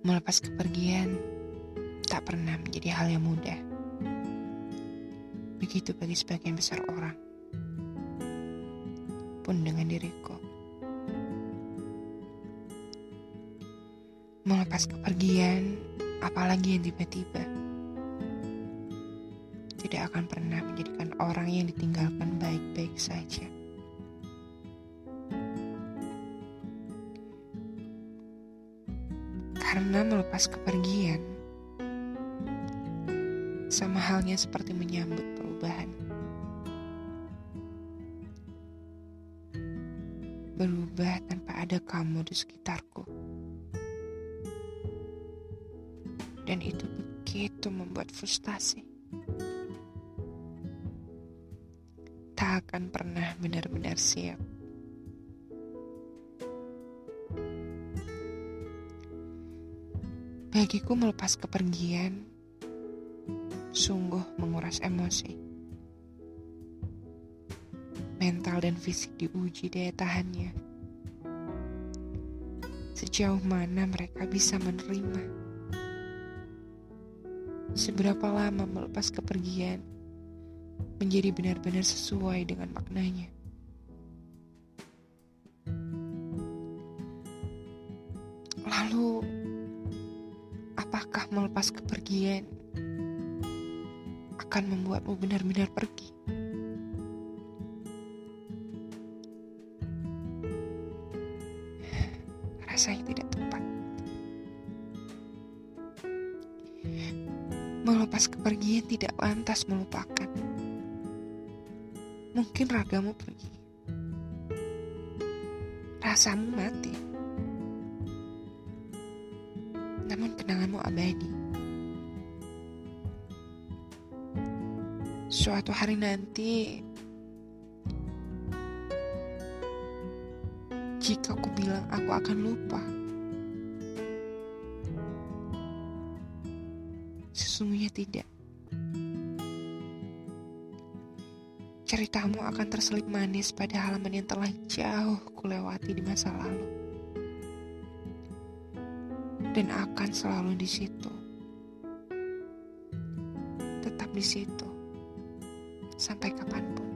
Melepas kepergian tak pernah menjadi hal yang mudah. Begitu bagi sebagian besar orang. Pun dengan diriku. Melepas kepergian, apalagi yang tiba-tiba, tidak akan pernah menjadikan orang yang ditinggalkan baik-baik saja. Karena melepas kepergian, sama halnya seperti menyambut perubahan. Berubah tanpa ada kamu di sekitarku. Dan itu begitu membuat frustasi. Tak akan pernah benar-benar siap. Bagiku melepas kepergian sungguh menguras emosi. Mental dan fisik diuji daya tahannya. Sejauh mana mereka bisa menerima? Seberapa lama melepas kepergian menjadi benar-benar sesuai dengan maknanya? Lalu, apakah melepas kepergian akan membuatmu benar-benar pergi? Rasanya tidak tepat. Melepas kepergian tidak lantas melupakan. Mungkin ragamu pergi. Rasamu mati kenanganmu abadi. Suatu hari nanti, jika aku bilang aku akan lupa, sesungguhnya tidak. Ceritamu akan terselip manis pada halaman yang telah jauh kulewati di masa lalu dan akan selalu di situ. Tetap di situ sampai kapan pun.